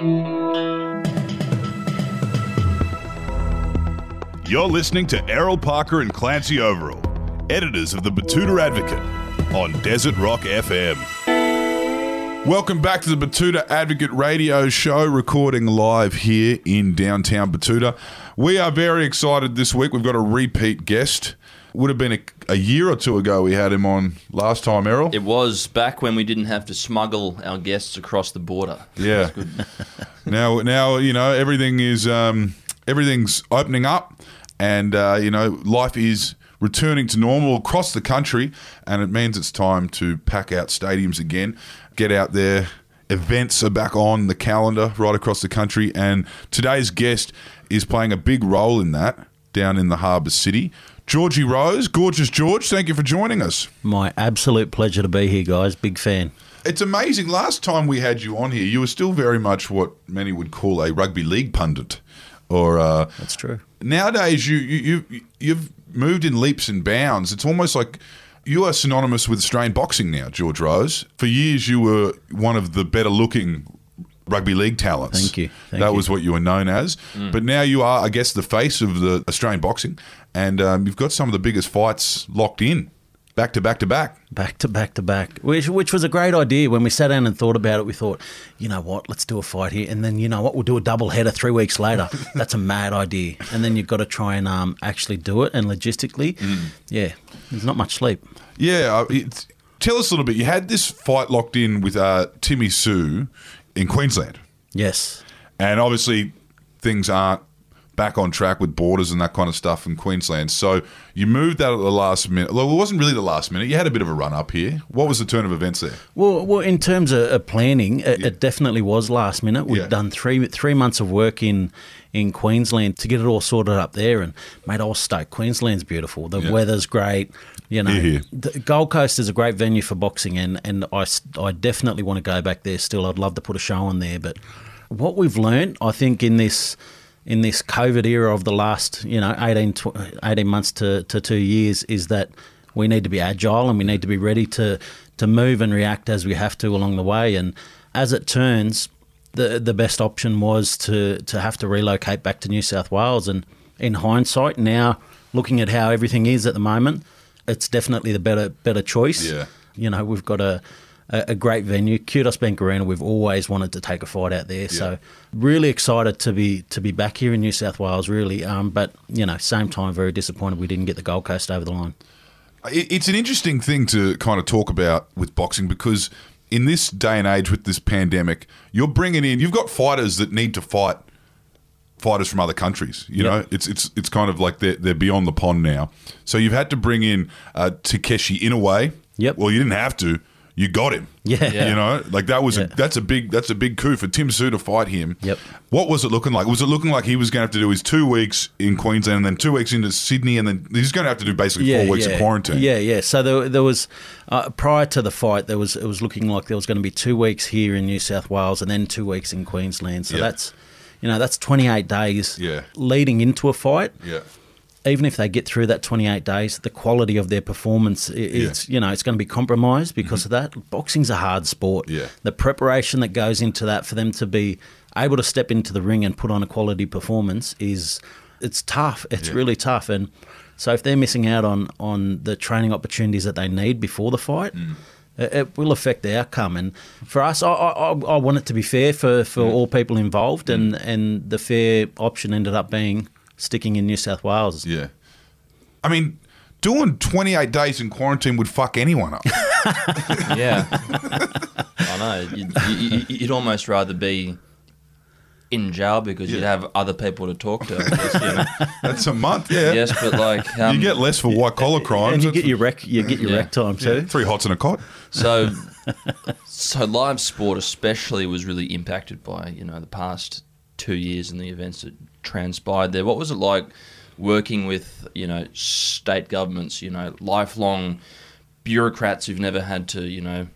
You're listening to Errol Parker and Clancy Overall, editors of the Betoota Advocate on Desert Rock FM. Welcome back to the Betoota Advocate radio show, recording live here in downtown Betoota. We are very excited this week. We've got a repeat guest. Would have been a, a year or two ago we had him on last time, Errol. It was back when we didn't have to smuggle our guests across the border. Yeah. now, now you know everything is um, everything's opening up, and uh, you know life is returning to normal across the country, and it means it's time to pack out stadiums again, get out there. Events are back on the calendar right across the country, and today's guest is playing a big role in that down in the harbour city. Georgie Rose, gorgeous George, thank you for joining us. My absolute pleasure to be here, guys. Big fan. It's amazing. Last time we had you on here, you were still very much what many would call a rugby league pundit, or uh, That's true. nowadays you, you you you've moved in leaps and bounds. It's almost like you are synonymous with Australian boxing now, George Rose. For years, you were one of the better looking rugby league talents. Thank you. Thank that you. was what you were known as. But now you are, I guess, the face of the Australian boxing, and um, you've got some of the biggest fights locked in, back to back to back. Back to back to back, which which was a great idea. When we sat down and thought about it, we thought, you know what, let's do a fight here, and then you know what, we'll do a double header three weeks later. That's a mad idea, and then you've got to try and um, actually do it, and logistically, yeah, there's not much sleep. Yeah, uh, tell us a little bit. You had this fight locked in with uh, Timmy Tszyu in Queensland, Yes, and obviously things aren't back on track with borders and that kind of stuff in Queensland. So you moved that at the last minute. Well, it wasn't really the last minute. You had a bit of a run up here. What was the turn of events there? Well, well, in terms of, planning, it, it definitely was last minute. We've Yeah. done three three months of work in in Queensland to get it all sorted up there, and mate, I was stoked. Queensland's beautiful. The Yeah. weather's great. You know, hear. the Gold Coast is a great venue for boxing, and and I I definitely want to go back there. Still, I'd love to put a show on there. But what we've learned, I think, in this in this COVID era of the last, you know, 18, 18 months to, to two years is that we need to be agile and we need to be ready to, to move and react as we have to along the way. And as it turns, the, the best option was to, to have to relocate back to New South Wales. And in hindsight, now looking at how everything is at the moment, it's definitely the better better choice. Yeah. You know, we've got a, a, great venue, Qudos Bank Arena. We've always wanted to take a fight out there, so really excited to be to be back here in New South Wales. Really, um, but you know, same time very disappointed we didn't get the Gold Coast over the line. It's an interesting thing to kind of talk about with boxing because in this day and age with this pandemic, you're bringing in you've got fighters that need to fight fighters from other countries. You Yep. know, it's it's it's kind of like they're they're beyond the pond now. So you've had to bring in uh, Takeshi Inoue. Yep. Well, you didn't have to. You got him. Yeah. You know, like that was a, that's a big that's a big coup for Tim Tszyu to fight him. Yep. What was it looking like? Was it looking like he was going to have to do his two weeks in Queensland and then two weeks into Sydney and then he's going to have to do basically four weeks yeah. of quarantine? Yeah, yeah. So there, there was uh, prior to the fight, there was it was looking like there was going to be two weeks here in New South Wales and then two weeks in Queensland. So Yeah. that's you know that's twenty eight days Yeah. leading into a fight. Yeah. Even if they get through that 28 days, the quality of their performance, it's you know, it's going to be compromised because of that. Boxing's a hard sport. Mm-hmm. Yeah. The preparation that goes into that for them to be able to step into the ring and put on a quality performance is it's tough. It's Yeah. really tough and so if they're missing out on on the training opportunities that they need before the fight, Mm. it, it will affect the outcome. And for us, I, I, I want it to be fair for, for Mm. all people involved, and, and the fair option ended up being sticking in New South Wales. Yeah. I mean, doing 28 days in quarantine would fuck anyone up. Yeah, I know. You'd, you- you'd almost rather be in jail because you'd have other people to talk to. Guess, you know. That's a month, yeah. yes, but like um, you get less for white collar crimes. And you get your rec, you get your Yeah. rec time too. Three hots and a cot. So, so live sport especially was really impacted by you know the past two years and the events that transpired there. What was it like working with you know state governments? You know, lifelong bureaucrats who've never had to you know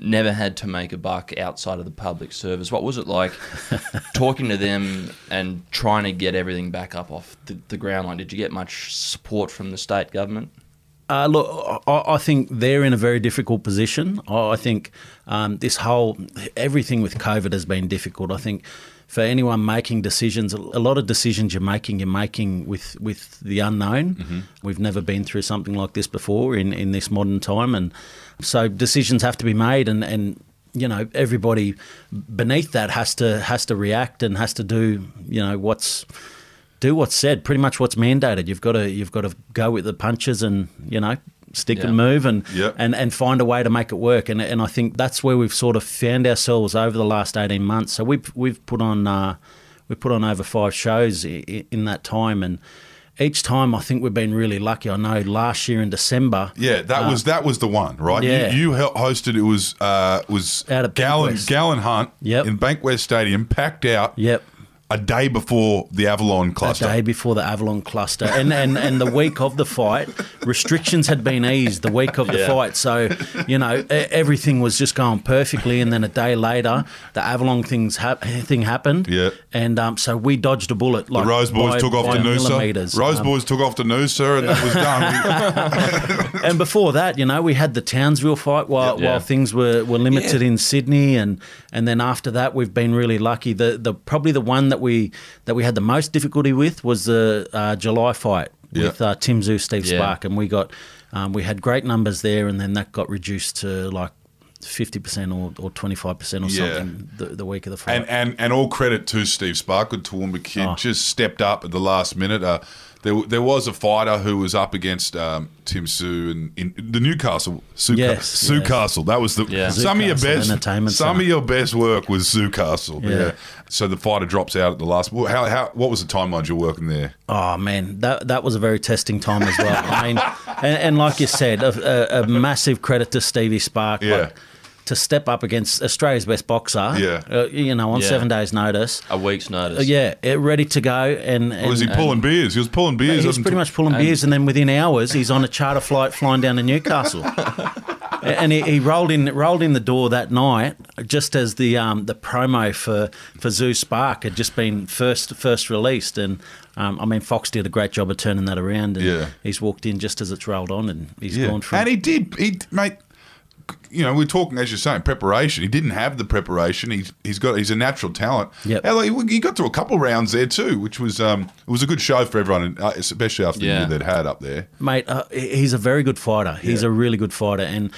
never had to make a buck outside of the public service. What was it like talking to them and trying to get everything back up off the, the ground? Like, did you get much support from the state government? Uh, look, I, I think they're in a very difficult position. I, I think um, this whole everything with COVID has been difficult. I think for anyone making decisions, a lot of decisions you're making, you're making with with the unknown. Mm-hmm. We've never been through something like this before in in this modern time, and so decisions have to be made, and and you know everybody beneath that has to has to react and has to do you know what's do what's said, pretty much what's mandated. You've got to you've got to go with the punches and you know stick Yeah. and move and Yep. and and find a way to make it work. And and I think that's where we've sort of found ourselves over the last eighteen months. So we've we've put on uh, we put on over five shows in, in that time and. Each time, I think we've been really lucky. I know last year in December, Yeah, that was that was the one, right? Uh, yeah. You, you hosted. It was uh, was Out at Gallen Bankwest. Gallen Hunt Yep. in Bankwest Stadium, packed out. Yep. A day before the Avalon the cluster. day before the Avalon cluster, and, and and the week of the fight, restrictions had been eased. The week of the Yeah. fight, so you know e- everything was just going perfectly, and then a day later, the Avalon things hap- thing happened. Yeah. and um, so we dodged a bullet. Like the Rose Boys by- took off by to Noosa. millimetres. Rose Um, Boys took off to Noosa, and that was done. and before that, you know, we had the Townsville fight while, Yeah. while things were, were limited in Sydney, and and then after that, we've been really lucky. The the probably the one that we that we had the most difficulty with was the uh, July fight Yeah. with uh, Tim Tszyu, Steve Yeah. Spark, and we got um, we had great numbers there, and then that got reduced to like. Fifty percent or or twenty five percent or Yeah. something the, the week of the fight. and, and and all credit to Steve Spark, good Toowoomba kid, Oh. just stepped up at the last minute. Uh, there, there was a fighter who was up against um, Tim Tszyu and in the Newcastle Sue, Yes, Sue yes. Castle. That was the Yeah. some of your Castle best Entertainment some of your best work was Sue Castle. Yeah. So the fighter drops out at the last. How, how what was the timeline you're working there? Oh man, that that was a very testing time as well. I mean, and, and like you said, a, a, a massive credit to Stevie Spark. Yeah. Like, to step up against Australia's best boxer. Yeah. uh, you know, on Yeah. seven days' notice. A week's notice. Uh, yeah, ready to go, and, and was he pulling beers? He was pulling beers. He's up pretty until- much pulling beers, and then within hours, he's on a charter flight flying down to Newcastle. and he, he rolled in rolled in the door that night, just as the um, the promo for for Tszyu Spark had just been first first released, and um, I mean Fox did a great job of turning that around. And Yeah. he's walked in just as it's rolled on, and he's Yeah. gone from. And he did, he mate. You know, we're talking as you're saying preparation. He didn't have the preparation. He's he's got he's a natural talent. Yeah, Hell, he, he got to a couple rounds there too, which was um it was a good show for everyone, uh, especially after the Yeah. year they'd had up there. mate, uh, he's a very good fighter. He's Yeah. a really good fighter, and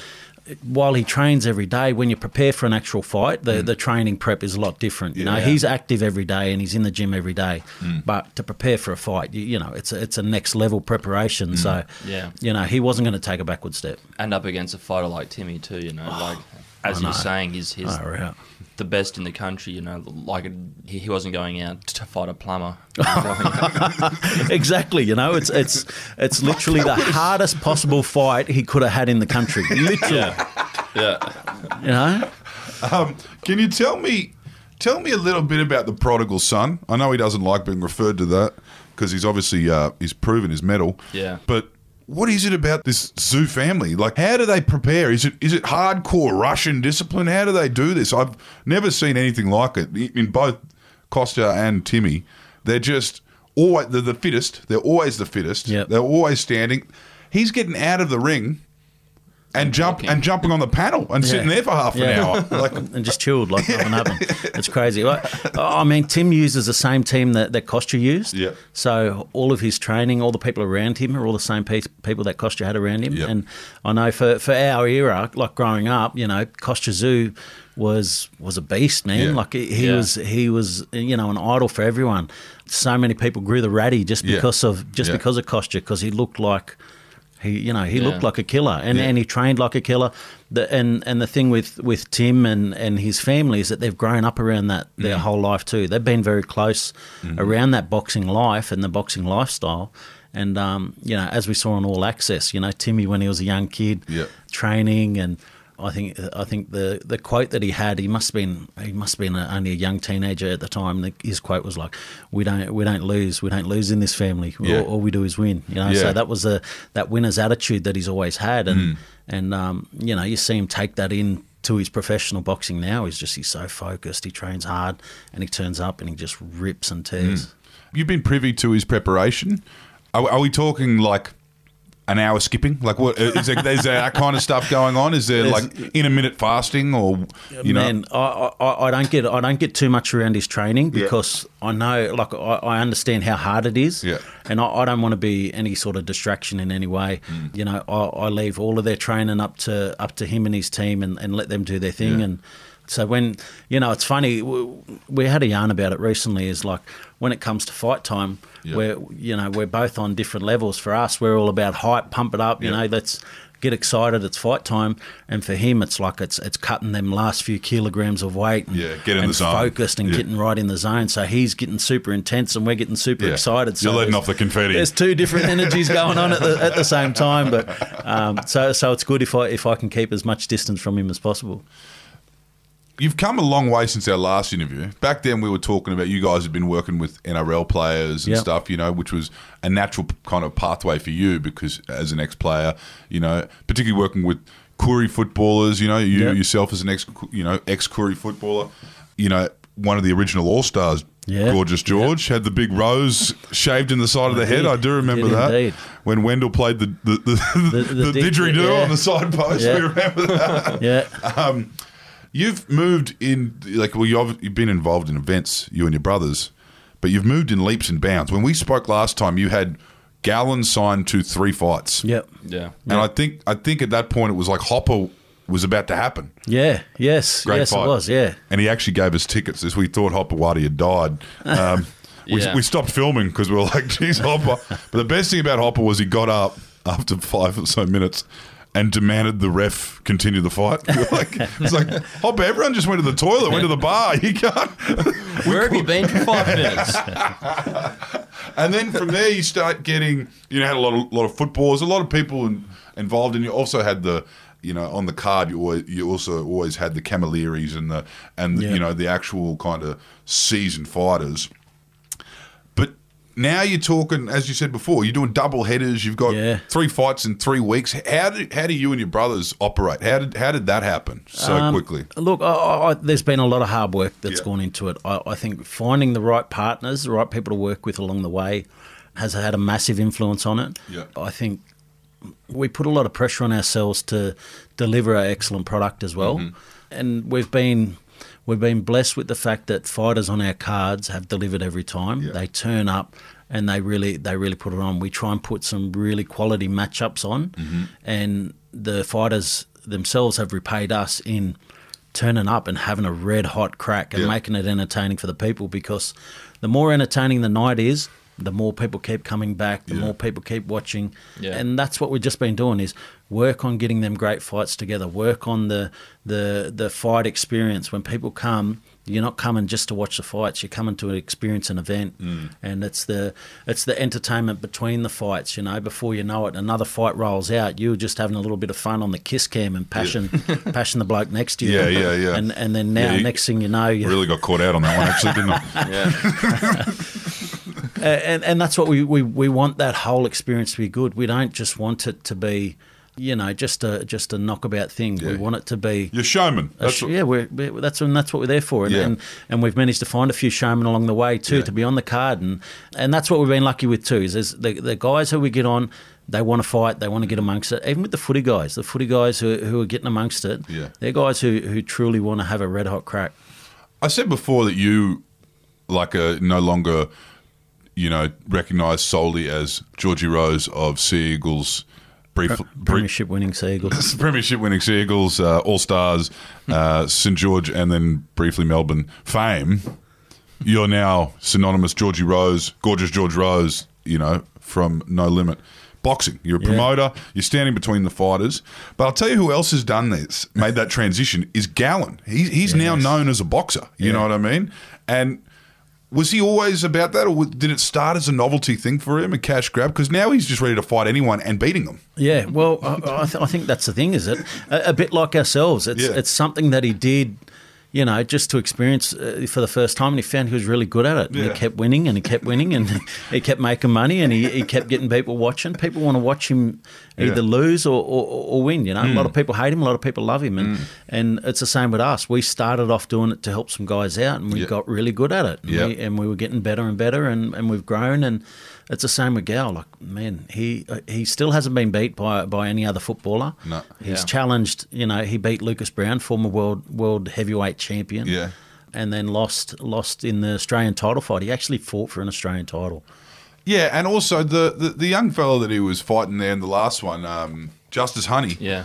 while he trains every day, when you prepare for an actual fight, the, the training prep is a lot different. You know, Mm. Yeah. he's active every day and he's in the gym every day. Mm. But to prepare for a fight, you, you know, it's a, it's a next level preparation. Mm. So, Yeah. you know, he wasn't going to take a backward step. And up against a fighter like Timmy Tszyu, you know, like as know. you're saying, he's he's Oh, yeah. The best in the country. You know, like he, he wasn't going out to fight a plumber. exactly. You know, it's it's it's literally the hardest possible fight he could have had in the country. Literally. yeah, You know. Um, can you tell me tell me a little bit about the prodigal son? I know he doesn't like being referred to that because he's obviously uh, he's proven his medal. Yeah. But what is it about this Tszyu family? Like, how do they prepare? Is it is it hardcore Russian discipline? How do they do this? I've never seen anything like it in both Kostya and Timmy. They're just always they're the fittest. They're always the fittest. Yep. They're always standing. He's getting out of the ring. And jump walking. and jumping on the panel and sitting there for half an hour. Like, and just chilled like nothing happened. It's crazy. Like, oh, I mean, Tim uses the same team that, that Kostya used. Yeah. So all of his training, all the people around him are all the same pe- people that Kostya had around him. Yep. And I know for, for our era, like growing up, you know, Kostya Tszyu was was a beast, man. Yeah. Like he he Yeah. was he was you know an idol for everyone. So many people grew the ratty just Yeah. because of just Yeah. because of Kostya because he looked like he, you know, he Yeah. looked like a killer, and, Yeah. and he trained like a killer. The, and and the thing with, with Tim and, and his family is that they've grown up around that their whole life too. They've been very close around that boxing life and the boxing lifestyle. And um, you know, as we saw on All Access, you know, Timmy when he was a young kid, Yeah. training and. I think I think the, the quote that he had he must have been he must have been a, only a young teenager at the time. The- His quote was like, "We don't we don't lose we don't lose in this family. Yeah. All, all we do is win." You know, Yeah. so that was a that winner's attitude that he's always had, and Mm. and um, you know you see him take that in to his professional boxing now. He's just he's so focused. He trains hard, and he turns up and he just rips and tears. You've been privy to his preparation. Are, are we talking like an hour skipping? Like, what is there, is there that kind of stuff going on? Is there There's- like intermittent fasting, or you know? I, I, I don't get I don't get too much around his training Yeah. because I know like I, I understand how hard it is, Yeah. and I, I don't want to be any sort of distraction in any way. Mm. You know, I, I leave all of their training up to up to him and his team, and, and let them do their thing. Yeah. And so when you know, it's funny. We, had a yarn about it recently. Is like when it comes to fight time, Yeah. we're you know we're both on different levels. For us, we're all about hype, pump it up. You Yeah. know, let's get excited. It's fight time, and for him, it's like it's it's cutting them last few kilograms of weight. And, Yeah, get in the zone. focused and Yeah. getting right in the zone. So he's getting super intense, and we're getting super Yeah. excited. So You're letting off the confetti. There's two different energies going on at the, at the same time, but um, so so it's good if I if I can keep as much distance from him as possible. You've come a long way since our last interview. Back then, we were talking about you guys had been working with NRL players and Yep. stuff, you know, which was a natural kind of pathway for you because as an ex-player, you know, particularly working with Koori footballers, you know, you Yep. yourself as an ex, you know, ex-Koori footballer, you know, one of the original All Stars, Yeah. Gorgeous George, had the big rose shaved in the side of the head. I do remember that indeed. when Wendell played the the the, the, the didgeridoo yeah. on the side post. Yeah. We remember that. Yeah, um, You've moved in, like, well, you've, you've been involved in events, you and your brothers, but you've moved in leaps and bounds. When we spoke last time, you had Gallon signed to three fights, yep, Yeah. and I think I think at that point it was like Hopper was about to happen, yeah, yes, Great yes, fight. it was, yeah. and he actually gave us tickets as we thought Hopper Waddy had died. Um, we, Yeah. we stopped filming because we were like, "Geez, Hopper!" But the best thing about Hopper was he got up after five or so minutes. And demanded the ref continue the fight. We were like, it's like Hopper. Everyone just went to the toilet, went to the bar. You can't. Where have you been for five minutes? And then from there, you start getting, you know, had a lot of lot of footballers, a lot of people in, involved, and you also had the, you know, on the card, you always, you also always had the Camilleries and the and Yeah. you know the actual kind of seasoned fighters. Now you're talking, as you said before, you're doing double headers. You've got Yeah. three fights in three weeks. How do how do you and your brothers operate? How did how did that happen so Um, quickly? Look, I, I, there's been a lot of hard work that's Yeah. gone into it. I, I think finding the right partners, the right people to work with along the way, has had a massive influence on it. Yeah. I think we put a lot of pressure on ourselves to deliver an excellent product as well, Mm-hmm. and we've been we've been blessed with the fact that fighters on our cards have delivered every time. Yeah. They turn up and they really they really put it on. We try and put some really quality matchups on, Mm-hmm. and the fighters themselves have repaid us in turning up and having a red hot crack and Yeah. making it entertaining for the people because the more entertaining the night is the more people keep coming back the Yeah. more people keep watching Yeah. and that's what we've just been doing is work on getting them great fights together. Work on the the the fight experience. When people come you're not coming just to watch the fights. You're coming to experience an event. Mm. And it's the it's the entertainment between the fights you know. Before you know it another fight rolls out. You're just having a little bit of fun on the kiss cam and passion passion the bloke next to you. Yeah, yeah, yeah. and and then now Yeah, next thing you know you Really got caught out on that one, actually, didn't I? Yeah. and and that's what we, we we want that whole experience to be good. We don't just want it to be, you know, just a just a knockabout thing. Yeah. We want it to be. You're showman. That's sh- what, yeah, we're, we're, that's and that's what we're there for, and, Yeah. and and we've managed to find a few showmen along the way too Yeah. to be on the card, and and that's what we've been lucky with too. Is there's the the guys who we get on, they want to fight, they want to get amongst it. Even with the footy guys, the footy guys who who are getting amongst it, Yeah. they're guys who who truly want to have a red hot crack. I said before that you, like, a no longer, you know, recognised solely as Georgie Rose of Sea Eagles, brief, Premiership winning Seagulls. premiership winning Sea Eagles, uh, All Stars, uh, St George, and then briefly Melbourne fame. You're now synonymous Georgie Rose, gorgeous George Rose. You know, from No Limit. Boxing. You're a Yeah. promoter. You're standing between the fighters. But I'll tell you who else has done this, made that transition, is Gallon. He, he's now known as a boxer. You know what I mean? And was he always about that, or did it start as a novelty thing for him, a cash grab? Because now he's just ready to fight anyone and beating them. Yeah, well, I, I, th- I think that's the thing, is it? A, a bit like ourselves. It's Yeah. it's something that he did, you know, just to experience uh, for the first time, and he found he was really good at it. And Yeah. he kept winning, and he kept winning, and he kept making money, and he, he kept getting people watching. People want to watch him either Yeah. Lose or, or, or win. You know, a lot of people hate him, a lot of people love him, and and it's the same with us. We started off doing it to help some guys out, and we Yeah. got really good at it. And, Yeah. we, and we were getting better and better, and, and we've grown and. it's the same with Gal. Like man, he uh, he still hasn't been beat by by any other footballer. No. he's challenged. You know, he beat Lucas Browne, former world world heavyweight champion. Yeah. and then lost lost in the Australian title fight. He actually fought for an Australian title. Yeah, and also the, the, the young fellow that he was fighting there in the last one, um, Justis Huni. Yeah.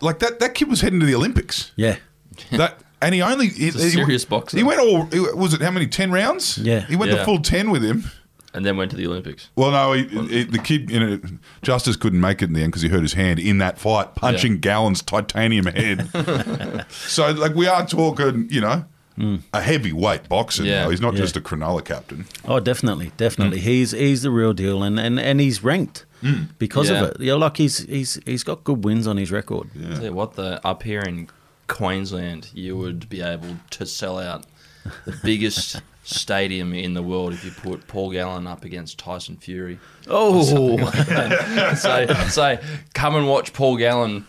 Like that, that kid was heading to the Olympics. Yeah, That and he only he, a serious boxer. He went all he- was it how many ten rounds? Yeah. he went the Yeah. full ten with him. And then went to the Olympics. Well, no, he, he- the kid, you know, Justis couldn't make it in the end because he hurt his hand in that fight, punching Yeah. Gallen's titanium head. so, like, we are talking, you know, a heavyweight boxer. Yeah. now. he's not Yeah. just a Cronulla captain. Oh, definitely, definitely. Mm. He's he's the real deal, and, and, and he's ranked mm. because Yeah. of it. You know, like he's he's he's got good wins on his record. Tell you what, the up here in Queensland, you would be able to sell out the biggest stadium in the world if you put Paul Gallen up against Tyson Fury. Oh, So, so come and watch Paul Gallen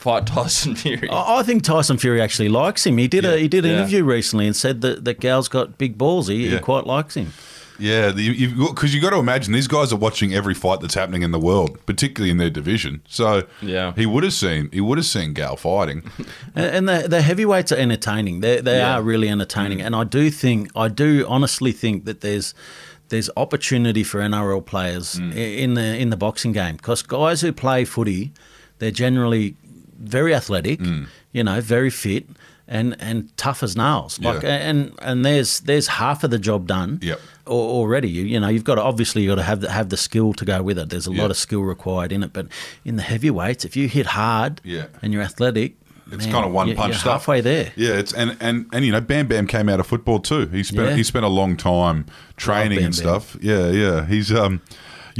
fight Tyson Fury. I I think Tyson Fury actually likes him. He did a he did an Yeah. interview recently and said that that Gal's got big balls. He, he quite likes him. Yeah, because you, have got to imagine these guys are watching every fight that's happening in the world, particularly in their division. So Yeah. he would have seen he would have seen Gal fighting. And, and the, the heavyweights are entertaining. They they Yeah. are really entertaining. Mm. And I do think I do honestly think that there's there's opportunity for NRL players mm. i- in the in the boxing game because guys who play footy, they're generally very athletic, you know, very fit. And, and tough as nails, like Yeah. and and there's there's half of the job done Yep. already. You, you know, you've got to obviously you've got to have the, have the skill to go with it. There's a Yeah. lot of skill required in it, but in the heavyweights, if you hit hard Yeah. and you're athletic, It's man, kind of one punch you're stuff. halfway there. Yeah, it's and, and and you know, Bam Bam came out of football too. He spent Yeah. he spent a long time training and Bam. stuff. Yeah, yeah. He's um,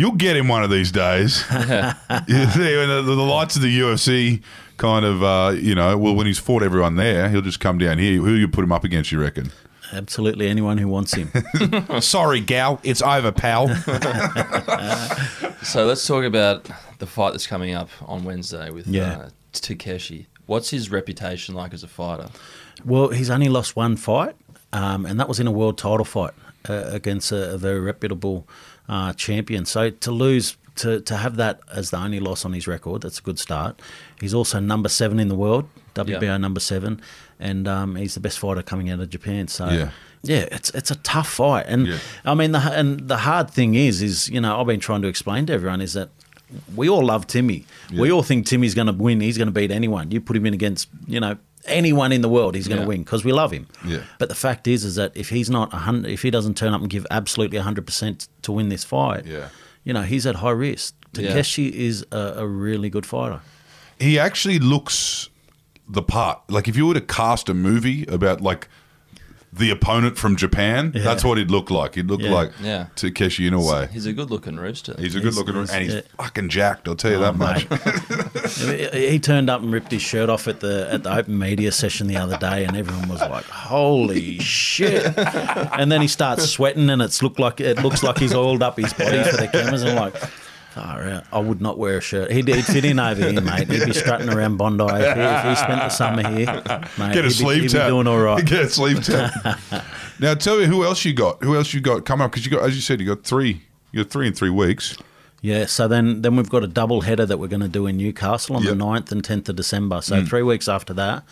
you'll get him one of these days. you see, when the, the lights of the UFC kind of uh, you know, well, when he's fought everyone there, he'll just come down here. Who you put him up against? You reckon? Absolutely, anyone who wants him. Sorry, Gal, it's over, pal. So let's talk about the fight that's coming up on Wednesday with Yeah. uh, Takeshi. What's his reputation like as a fighter? well, he's only lost one fight, um, and that was in a world title fight uh, against a, a very reputable uh, champion. So to lose. To, to have that as the only loss on his record, that's a good start. He's also number seven in the world, WBO Yeah. number seven, and um, he's the best fighter coming out of Japan. So Yeah. yeah, it's it's a tough fight, and Yeah. I mean, the and the hard thing is, is you know, I've been trying to explain to everyone is that we all love Timmy. We all think Timmy's going to win. He's going to beat anyone. You put him in against, you know, anyone in the world, he's going to Yeah. win because we love him. Yeah. But the fact is, is that if he's not a hundred, if he doesn't turn up and give absolutely hundred percent to win this fight, Yeah. you know, he's at high risk. Yeah. Takeshi is a, a really good fighter. he actually looks the part. Like if you were to cast a movie about like the opponent from Japan, Yeah. that's what he'd look like. He'd look Yeah. like Yeah. Takeshi in a way. He's a good-looking rooster. He's a good looking, rooster. and he's yeah. Uh, fucking jacked. I'll tell you that oh, much. he turned up and ripped his shirt off at the at the open media session the other day, and everyone was like, "Holy shit!" And then he starts sweating, and it's looked like it looks like he's oiled up his body for the cameras. And I'm like, out. I would not wear a shirt. He'd, he'd fit in over here, mate. He'd be strutting around Bondi if he, if he spent the summer here. Mate, Get a sleeve he'd be tap. doing all right. Get a sleeve tap. now tell me who else you got. Who else you got come up? Because you got, as you said, you got three. You got three in three weeks. Yeah, so then then we've got a double header that we're going to do in Newcastle on Yep. the 9th and 10th of December. Mm. So three weeks after that,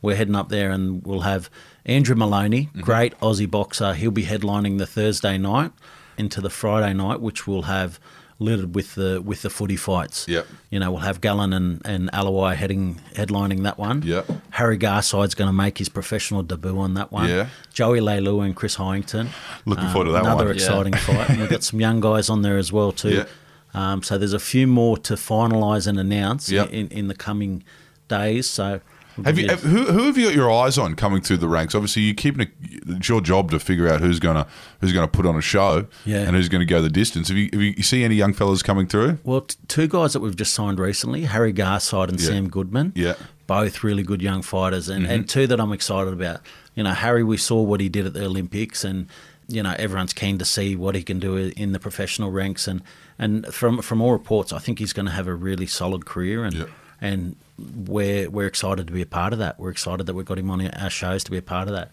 we're heading up there and we'll have Andrew Maloney, Mm-hmm. great Aussie boxer. He'll be headlining the Thursday night into the Friday night, which we'll have littered with the with the footy fights. Yep. You know, we'll have Gallen and, and Alawai heading headlining that one. Yep. Harry Garside's going to make his professional debut on that one. Yeah. Joey Leilu and Chris Hyington. Looking forward to that another one. exciting fight. And we've got some young guys on there as well too. Yeah. Um, so there's a few more to finalise and announce Yep. in, in the coming days. So Have you have, who, who have you got your eyes on coming through the ranks? Obviously, you keeping a, it's your job to figure out who's gonna who's gonna put on a show Yeah. and who's gonna go the distance. Have you, have you, you see any young fellas coming through? Well, t- two guys that we've just signed recently, Harry Garside and Yeah. Sam Goodman. Yeah. Mm-hmm. Both really good young fighters, and, and two that I'm excited about. You know, Harry, we saw what he did at the Olympics, and you know everyone's keen to see what he can do in the professional ranks. And and from from all reports, I think he's going to have a really solid career, and and we're we're excited to be a part of that. We're excited that we've got him on our shows to be a part of that.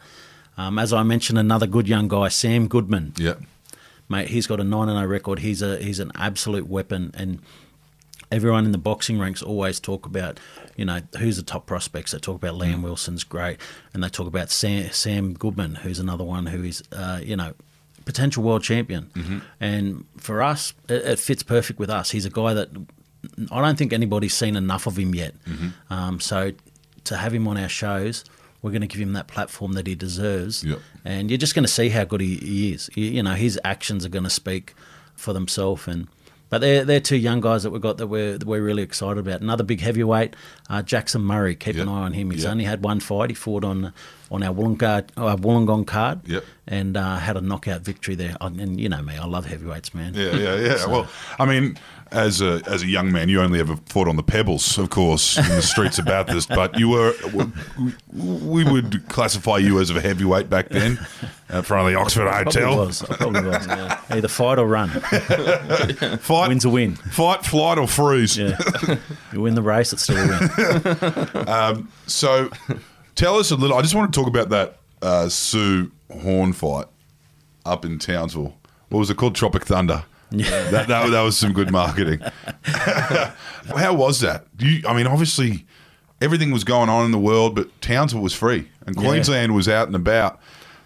Um, as I mentioned, another good young guy, Sam Goodman Yeah, mate, he's got a nine and zero record. He's a he's an absolute weapon, and everyone in the boxing ranks always talk about, you know, who's the top prospects. They talk about Liam Wilson's great, and they talk about Sam, Sam Goodman, who's another one who is, uh, you know, potential world champion. And for us, it, it fits perfect with us. He's a guy that I don't think anybody's seen enough of him yet. Um, so to have him on our shows. We're going to give him that platform that he deserves, Yep. and you're just going to see how good he, he is. You, you know, his actions are going to speak for themselves, and but they're they're two young guys that we've got that we're that we're really excited about. Another big heavyweight, uh, Jackson Murray. Keep an eye on him. He's Yep. only had one fight. He fought on on our Wollongong, uh, Wollongong card, Yep. and uh, had a knockout victory there. And, you know me, I love heavyweights, man. Yeah, yeah, yeah. Well, I mean, as a as a young man, you only ever fought on the pebbles, of course, in the streets of Bathurst. But you were, we would classify you as a heavyweight back then, in front of the Oxford Probably Hotel. was. I probably was. Either fight or run. Fight, Win's a win. fight, flight, or freeze. Yeah. you win the race, it's still a win. So, tell us a little. I just want to talk about that uh, Tszyu Horn fight up in Townsville. What was it called? Tropic Thunder. Yeah, that, that, that was some good marketing. How was that? You, I mean, obviously, everything was going on in the world, but Townsville was free and Queensland was out and about.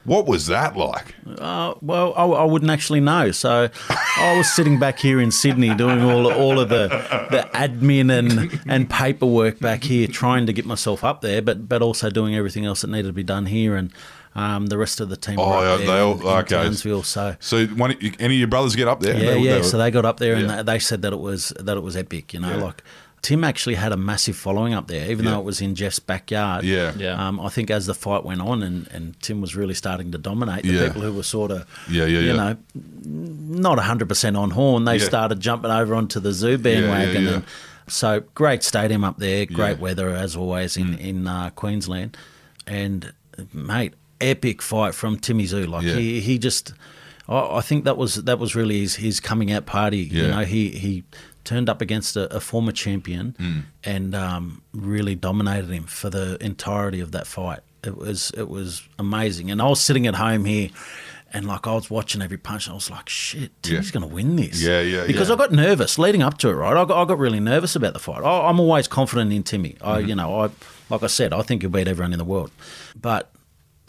What was that like? Uh, well, I, I wouldn't actually know. So I was sitting back here in Sydney doing all all of the the admin and, and paperwork back here, trying to get myself up there, but but also doing everything else that needed to be done here, and um, the rest of the team. Oh, were up there they all- in, in okay. Townsville. So So, one, any of your brothers get up there? yeah, They- yeah. they were- so they got up there and they, they said that it was that it was epic. You know, Yeah. like Tim actually had a massive following up there, even Yeah. though it was in Jeff's backyard. Yeah. Yeah. Um, I think as the fight went on and, and Tim was really starting to dominate, the Yeah. people who were sort of, Yeah, yeah, you yeah. know, not 100% on horn, they Yeah. started jumping over onto the Tszyu bandwagon. yeah. And so great stadium up there, great Yeah. Mm. weather as always in, in uh, Queensland. And, mate, epic fight from Timmy Tszyu. Like, Yeah. he, he just. I I think that was that was really his, his coming out party. You know, he he turned up against a, a former champion Mm. and um, really dominated him for the entirety of that fight. It was it was amazing. And I was sitting at home here, and like I was watching every punch, and I was like, "Shit, Timmy's Yeah. going to win this." Yeah, yeah, Because yeah. I got nervous leading up to it. Right, I got, I got really nervous about the fight. I, I'm always confident in Timmy. I, Mm-hmm. you know, I like I said, I think he'll beat everyone in the world. But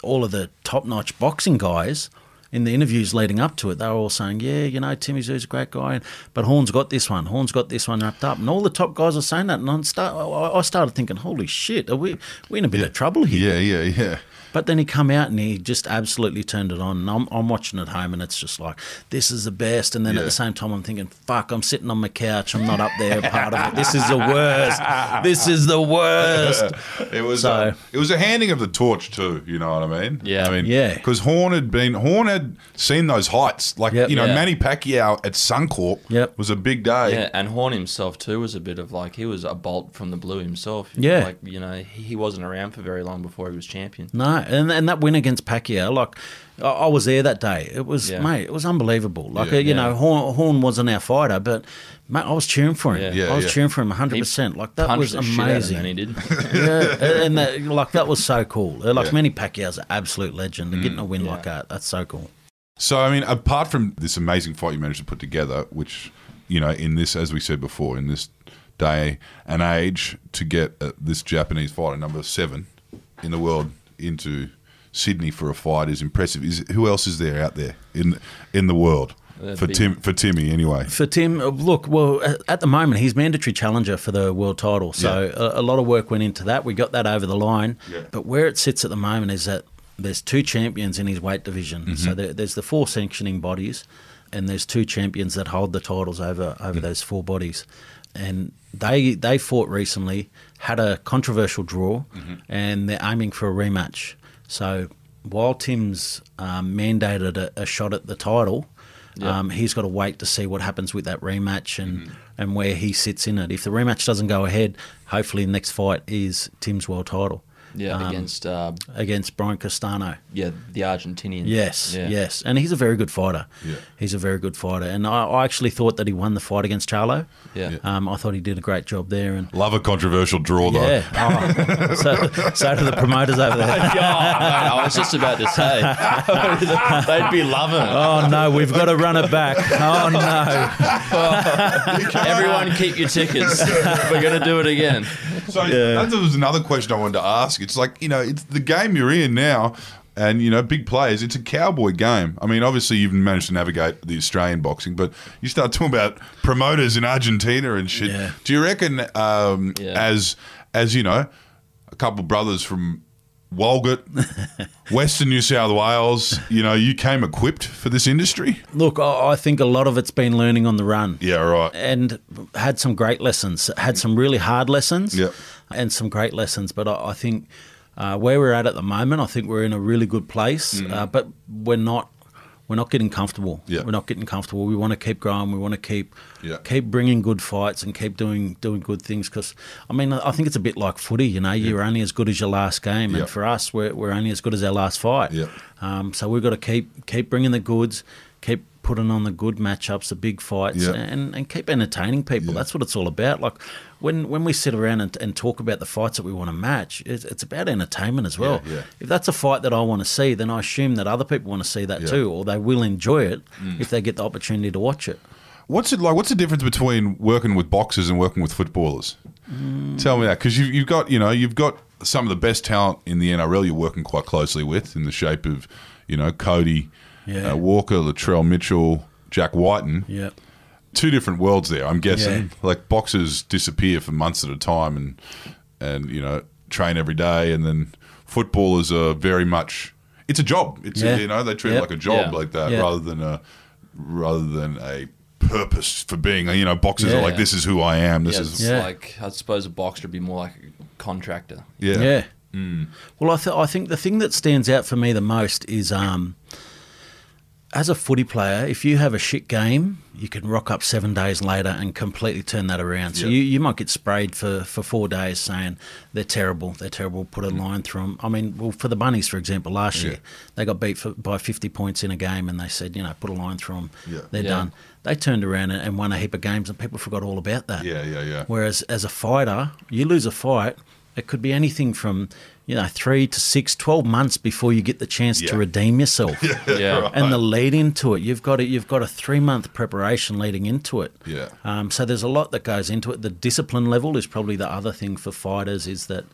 all of the top notch boxing guys in the interviews leading up to it, they were all saying, "Yeah, you know, Timmy Tszyu's a great guy, but Horn's got this one. Horn's got this one wrapped up." And all the top guys are saying that, and I, start, I I started thinking, "Holy shit, are we we in a bit of trouble here?" Yeah, yeah, yeah. But then he come out and he just absolutely turned it on. And I'm, I'm watching at home and it's just like, this is the best. And then Yeah. at the same time, I'm thinking, fuck, I'm sitting on my couch. I'm not up there, part of it. This is the worst. This is the worst. It was So- uh, it was a handing of the torch too. You know what I mean? Yeah. I mean, Yeah. Because Horn had been Horn had seen those heights. Like Yep. you know, Yeah. Manny Pacquiao at Suncorp Yep. was a big day. Yeah, and Horn himself too was a bit of like he was a bolt from the blue himself. Yeah. like you know he he wasn't around for very long before he was champion. No, and and that win against Pacquiao, like I, I was there that day. It was Yeah. mate, it was unbelievable. Like Yeah. uh, you Yeah. know, Horn, Horn wasn't our fighter, but mate, I was cheering for him. Yeah. Yeah, I was yeah. cheering for him 100. He percent Like that was the shit out of him, amazing. and he did. yeah, and that, like that was so cool. Like Yeah. Manny Pacquiao's an absolute legend. And getting a win yeah. like that, that's so cool. So I mean, apart from this amazing fight you managed to put together, which you know, in this, as we said before, in this day and age, to get uh, this Japanese fighter number seven in the world into Sydney for a fight is impressive. Is who else is there out there in in the world Uh, for big- Tim for Timmy anyway? For Tim, uh, look, well, at- at the moment, he's mandatory challenger for the world title. So a, a lot of work went into that. We got that over the line. Yeah. But where it sits at the moment is that there's two champions in his weight division. Mm-hmm. So there, there's the four sanctioning bodies, and there's two champions that hold the titles over over Mm. those four bodies. And they they fought recently, had a controversial draw, Mm-hmm. and they're aiming for a rematch. So while Tim's um, mandated a, a shot at the title, Yeah. um, he's got to wait to see what happens with that rematch and, Mm-hmm. and where he sits in it. If the rematch doesn't go ahead, hopefully the next fight is Tim's world title. Yeah, um, against uh, against Brian Castano. yeah the Argentinian. Yes, Yeah. yes, and he's a very good fighter. Yeah. He's a very good fighter, and I, I actually thought that he won the fight against Charlo. Yeah. Yeah. Um, I thought he did a great job there, and Love a controversial draw, though. yeah, oh, so so do the promoters over there. Yeah, I was just about to say they'd be loving it. Oh no, we've got to run it back. Oh no, Everyone, keep your tickets. We're gonna do it again. So that was another question I wanted to ask. It's like you know, it's the game you're in now, and you know, big players. It's a cowboy game. I mean, obviously you've managed to navigate the Australian boxing, but you start talking about promoters in Argentina and shit. Yeah. Do you reckon, um, Yeah. as as you know, a couple of brothers from Walgett, Western New South Wales, you know, you came equipped for this industry? look, I, I think a lot of it's been learning on the run. Yeah, right. and had some great lessons. Had some really hard lessons, Yep. And some great lessons. But I, I think uh, where we're at at the moment, I think we're in a really good place. Uh, but we're not. We're not getting comfortable. Yeah. We're not getting comfortable. We want to keep growing. We want to keep Yeah. keep bringing good fights and keep doing doing good things. Because I mean, I think it's a bit like footy. You know, you're only as good as your last game, Yeah. and for us, we're, we're only as good as our last fight. Yeah. Um, so we've got to keep keep bringing the goods, keep putting on the good matchups, the big fights, Yeah. and, and keep entertaining people. Yeah. That's what it's all about. Like when when we sit around and, and talk about the fights that we want to match, it's, it's about entertainment as well. Yeah, yeah. If that's a fight that I want to see, then I assume that other people want to see that Yeah. Mm. too, or they will enjoy it if they get the opportunity to watch it. What's it like? What's the difference between working with boxers and working with footballers? Tell me that because you, you've got you know you've got some of the best talent in the NRL. You're working quite closely with in the shape of you know Cody uh, Walker, Latrell Mitchell, Jack Wighton. Yeah. Two different worlds there. I'm guessing. Yeah. Like boxers disappear for months at a time and and you know train every day, and then footballers are very much. It's a job. It's Yeah. a, you know they treat it like a job Yeah. like that Yeah. rather than a rather than a purpose for being. You know, boxers are like this is who I am. This Yeah, is Yeah. like I suppose a boxer would be more like a contractor. yeah. Yeah. Mm. Well, I, th- I think the thing that stands out for me the most is um, as a footy player, if you have a shit game, you can rock up seven days later and completely turn that around. So Yeah. you, you might get sprayed for, for four days saying they're terrible, they're terrible, put a line through them. I mean, well, for the Bunnies, for example, last Mm. Yeah. year, they got beat for, by 50 points in a game and they said, you know, put a line through them, Yeah. they're Yeah. done. They turned around and, and won a heap of games and people forgot all about that. Yeah, yeah, yeah. Whereas as a fighter, you lose a fight, it could be anything from, you know, three to six, 12 months before you get the chance Yeah. to redeem yourself. Yeah. And the lead into it, you've got it. You've got a three month preparation leading into it. Yeah. Um, so there's a lot that goes into it. The discipline level is probably the other thing for fighters. Is that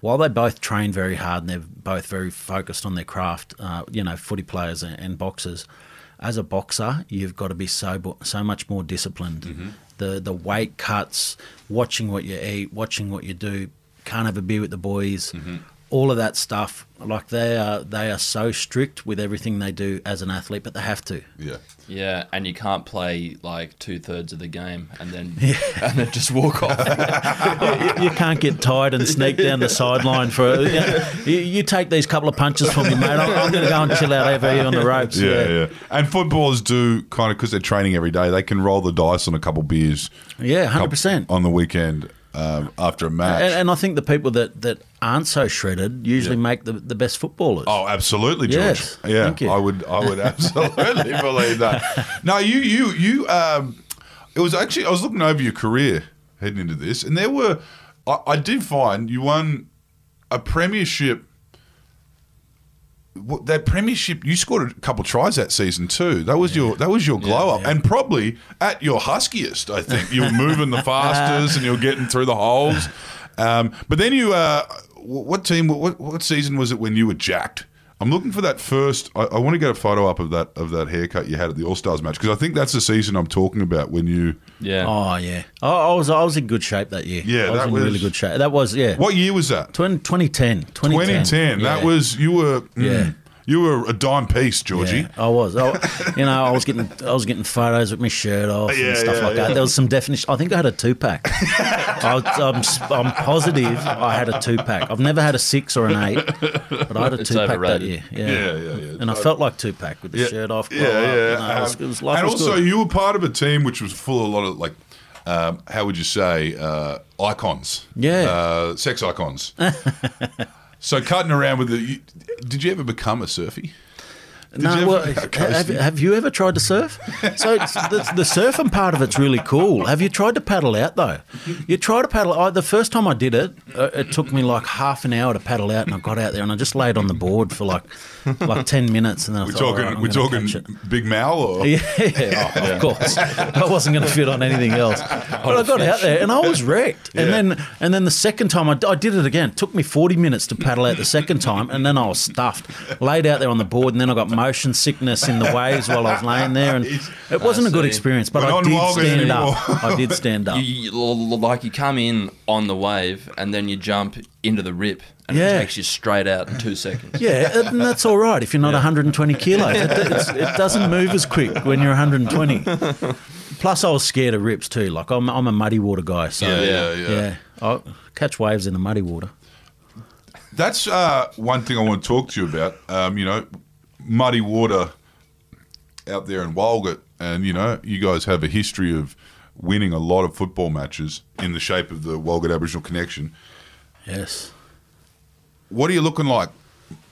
while they both train very hard and they're both very focused on their craft, uh, you know, footy players and, and boxers. As a boxer, you've got to be so so much more disciplined. Mm-hmm. The the weight cuts, watching what you eat, watching what you do. Can't have a beer with the boys. Mm-hmm. All of that stuff, like they are, they are so strict with everything they do as an athlete, but they have to. Yeah. Yeah, and you can't play like two thirds of the game and then and then just walk off. you, you can't get tired and sneak down the sideline for. You, know, you, you take these couple of punches from me, mate. I'm, I'm going to go and chill out over here on the ropes. Yeah, yeah. And footballers do kind of because they're training every day. They can roll the dice on a couple beers. Yeah, hundred percent on the weekend um, after a match. And, and I think the people that, that aren't so shredded usually Yeah. make the, the best footballers. Oh, absolutely, George. Yes, yeah, thank you. I would, I would absolutely believe that. No, you, you, you. Um, it was actually I was looking over your career heading into this, and there were. I, I did find you won a premiership. That premiership, you scored a couple tries that season too. That was your that was your glow up, and probably at your huskiest. I think you were moving the fastest, and you're getting through the holes. Um, but then you, uh, what team? What, what season was it when you were jacked? I'm looking for that first. I, I want to get a photo up of that of that haircut you had at the All Stars match because I think that's the season I'm talking about when you. Yeah. Oh yeah, I, I was I was in good shape that year. Yeah, I was that in was- really good shape. That was yeah. What year was that? 20, 2010, 2010. 2010. That was you were. mm, Yeah. You were a dime piece, Georgie. Yeah, I was. I, you know, I was getting I was getting photos with my shirt off Yeah, and stuff yeah, like yeah. that. There was some definition. I think I had a two pack. I, was- I'm, s- I'm positive I had a two pack. I've never had a six or an eight, but I had a two pack that year. Yeah, Yeah, yeah, yeah. And I felt like two pack with the shirt off. Yeah, collar up, yeah. you know, it was, Um, it was, life and was also, good. you were part of a team which was full of a lot of like, um, how would you say, uh, icons? Yeah. uh, sex icons. So cutting around with the. Did you ever become a surfy? Did no, you well, have, have you ever tried to surf? So the, the surfing part of it's really cool. Have you tried to paddle out though? You try to paddle. I, the first time I did it, uh, it took me like half an hour to paddle out, and I got out there and I just laid on the board for like like ten minutes, and then I We're thought, talking. "All right, we're talking big mal or Yeah, oh, of course. I wasn't going to fit on anything else. But I got out there and I was wrecked. And Yeah. then and then the second time I, I did it again. It took me 40 minutes to paddle out the second time and then I was stuffed. Laid out there on the board and then I got motion sickness in the waves while I was laying there and it wasn't a good experience, but We're I did stand anymore. up. I did stand up. You, you, like you come in on the wave and then you jump into the rip and Yeah. it takes you straight out in two seconds. Yeah, and that's all right if you're not 120 kilos. It, it doesn't move as quick when you're 120. Plus, I was scared of rips too. Like I'm, I'm a muddy water guy, so Yeah, yeah, Yeah. yeah. yeah, I catch waves in the muddy water. That's uh, one thing I want to talk to you about. Um, you know, muddy water out there in Walgett, and you know, you guys have a history of winning a lot of football matches in the shape of the Walgett Aboriginal Connection. Yes. What are you looking like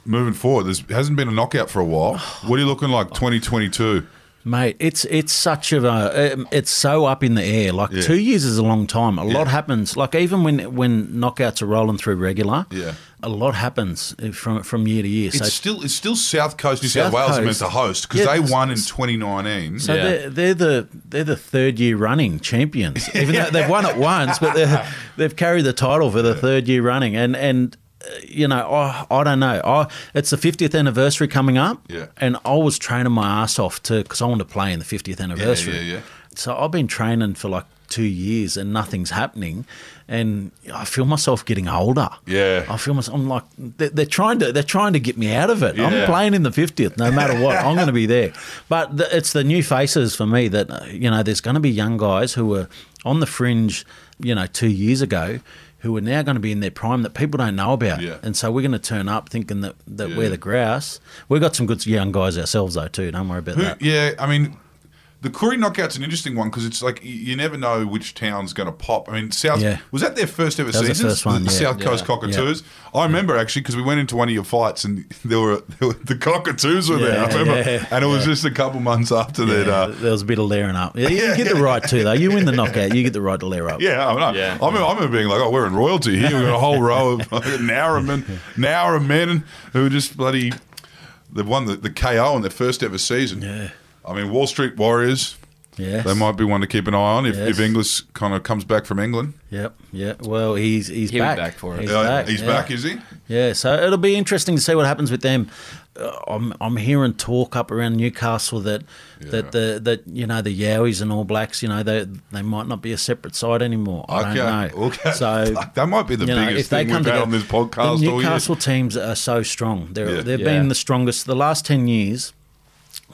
moving forward? There hasn't been a knockout for a while. What are you looking like 2022? Mate, it's it's such of a um, it's so up in the air. Like Yeah. two years is a long time. A Yeah. lot happens. Like even when when knockouts are rolling through regular, Yeah. a lot happens from from year to year. It's So still it's still South Coast New South, South Wales meant to host because Yeah, they won in 2019. So Yeah. they're, they're the they're the third year running champions. Even though they've won it once, but they've carried the title for the third year running. And and uh, you know, I, I don't know. I, it's the 50th anniversary coming up. Yeah. And I was training my ass off to because I want to play in the 50th anniversary. yeah, yeah. yeah. So I've been training for like two years and nothing's happening, and I feel myself getting older. Yeah. I feel myself. I'm like they're, they're trying to they're trying to get me out of it. Yeah. I'm playing in the 50th no matter what. I'm going to be there. But the, it's the new faces for me that uh, you know. There's going to be young guys who were on the fringe, you know, two years ago. Who are now going to be in their prime that people don't know about, Yeah. and so we're going to turn up thinking that, that Yeah. we're the grouse. We've got some good young guys ourselves though too. Don't worry about Who, that. yeah, I mean, the Koori knockout's an interesting one because it's like you never know which town's going to pop. I mean, South Yeah. was that their first ever That the season? first one, the yeah. South Coast Yeah. Cockatoos. I remember actually because we went into one of your fights and there were, there were the Cockatoos were there. I Yeah, remember, yeah, and it was just a couple months after that. Uh, there was a bit of layering up. Yeah, you get the right too, though. You win the knockout, you get the right to layer up. yeah, I know. Yeah. I, remember, I remember being like, "Oh, we're in royalty here. We've got a whole row of Nowra men, Nowra men who are just bloody. They've won the, the KO in their first ever season. Yeah. I mean, Wall Street Warriors. Yeah, They might be one to keep an eye on if, Yes. if Inglis kind of comes back from England. Yep. Yeah. Well, he's he's He'll be back. back for it. He's Uh, back. he's yeah. back, is he? Yeah. So it'll be interesting to see what happens with them. Uh, I'm I'm hearing talk up around Newcastle that that the that you know the Yowies and All Blacks, you know, they they might not be a separate side anymore. I don't know. Okay. So. That might be the you know, biggest if they thing come we've had together, on this podcast the all year. Newcastle teams are so strong. They're, Yeah. They've Yeah. been the strongest. The last ten years,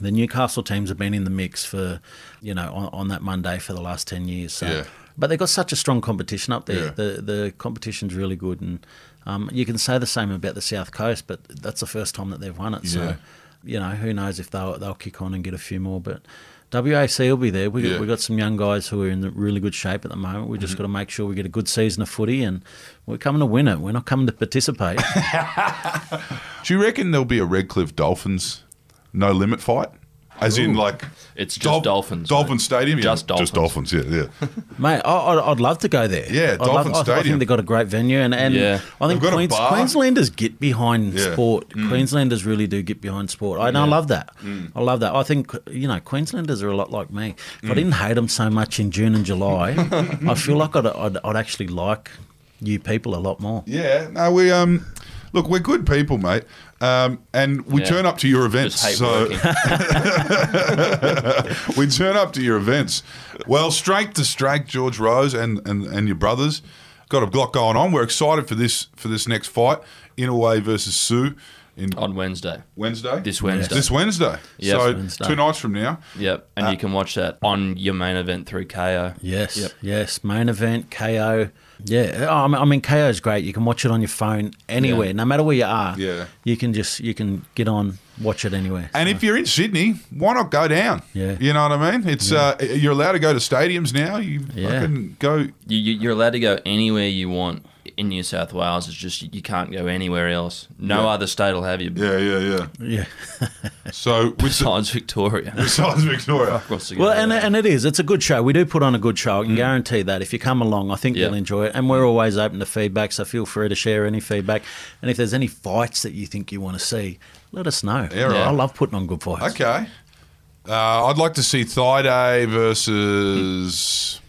the Newcastle teams have been in the mix for, you know, on, on that Monday for the last ten years. So, Yeah. but they've got such a strong competition up there. Yeah. The the competition's really good, and um, you can say the same about the South Coast, but that's the first time that they've won it. Yeah. So, you know, who knows if they'll they'll kick on and get a few more, but. WAC will be there. We Yeah. got, we got some young guys who are in really good shape at the moment. We just Mm-hmm. got to make sure we get a good season of footy, and we're coming to win it. We're not coming to participate. Do you reckon there'll be a Redcliffe Dolphins no limit fight? As in, like It's just Dolphins, Dolphin mate. Stadium, yeah. Just just Dolphins. Yeah, yeah. Mate, I, I'd, I'd love to go there. Yeah, I'd love, Dolphin I, I think they've got a great venue, and, and Yeah. I think They've got a Queens. Queenslanders get behind Yeah. Mm. sport. Queenslanders really do get behind sport. I, and I love that. Mm. I love that. I think you know Queenslanders are a lot like me. If I didn't hate them so much in June and July, I feel like I'd, I'd, I'd actually like you people a lot more. Yeah, no, we um, look, we're good people, mate, um, and we Yeah. turn up to your events. Just hate So we turn up to your events. Well, strength to strength, George Rose and, and, and your brothers got a lot going on. We're excited for this for this next fight, Inoue versus Tszyu, in on Wednesday. Wednesday. This Wednesday. This Wednesday. Yes. so Wednesday. two nights from now. Yep, and you can watch that on your main event through Kayo. Yes, Yep. yes. Main event, Kayo. Yeah, oh, I mean, I Kayo is great. You can watch it on your phone anywhere, Yeah. no matter where you are. Yeah. you can just you can get on, watch it anywhere. And if you're in Sydney, why not go down? Yeah. You know what I mean? It's uh, you're allowed to go to stadiums now. You Yeah. fucking go. You, you, you're allowed to go anywhere you want in New South Wales, it's just you can't go anywhere else. No Yeah. other state will have you Yeah, yeah, yeah. Yeah. So with the, besides Victoria. besides Victoria, Across the Well, and, and it is. It's a good show. We do put on a good show. I can guarantee that. If you come along, I think Yeah. you'll enjoy it. And we're always open to feedback, so feel free to share any feedback. And if there's any fights that you think you want to see, let us know. Yeah, right. I love putting on good fights. okay. Uh, I'd like to see Thaiday versus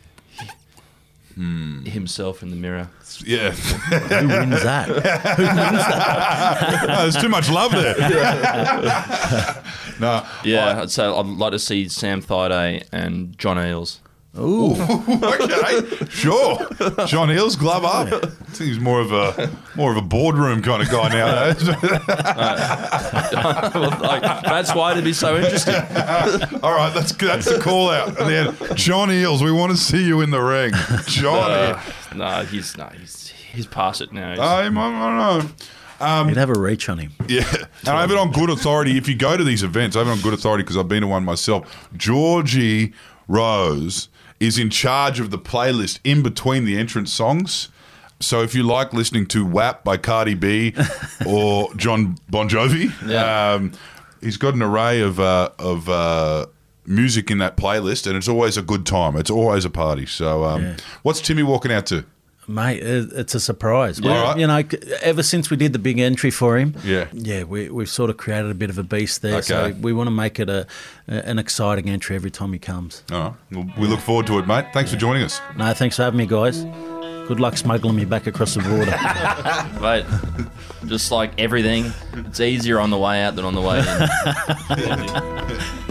himself in the mirror. Yeah. Who wins that? Who wins that? No, there's too much love there. no. Yeah, so I'd like to see Sam Thaiday and John Eales. Ooh. okay, sure. John Hill's glove up. I think he's more of a more of a boardroom kind of guy nowadays. like, that's why it'd be so interesting. All right, that's that's the call out. And then John Eales, we want to see you in the ring. John. Uh, no, he's no, he's he's past it now. He's- I, I don't know. You'd have a reach on him. Yeah, and I have it on good authority. If you go to these events, I have it on good authority because I've been to one myself. Georgie Rose is in charge of the playlist in between the entrance songs. So if you like listening to WAP by Cardi B or John Bon Jovi, Yeah. um, he's got an array of uh, of uh, music in that playlist, and it's always a good time. It's always a party. So, um, Yeah. what's Timmy walking out to? Mate, it's a surprise. Yeah. Well, Alright. You know, ever since we did the big entry for him, Yeah. yeah, we, we've sort of created a bit of a beast there. So we want to make it a, a an exciting entry every time he comes. All right, well, we look forward to it, mate. Thanks for joining us. No, thanks for having me, guys. Good luck smuggling me back across the border. Mate, just like everything, it's easier on the way out than on the way in.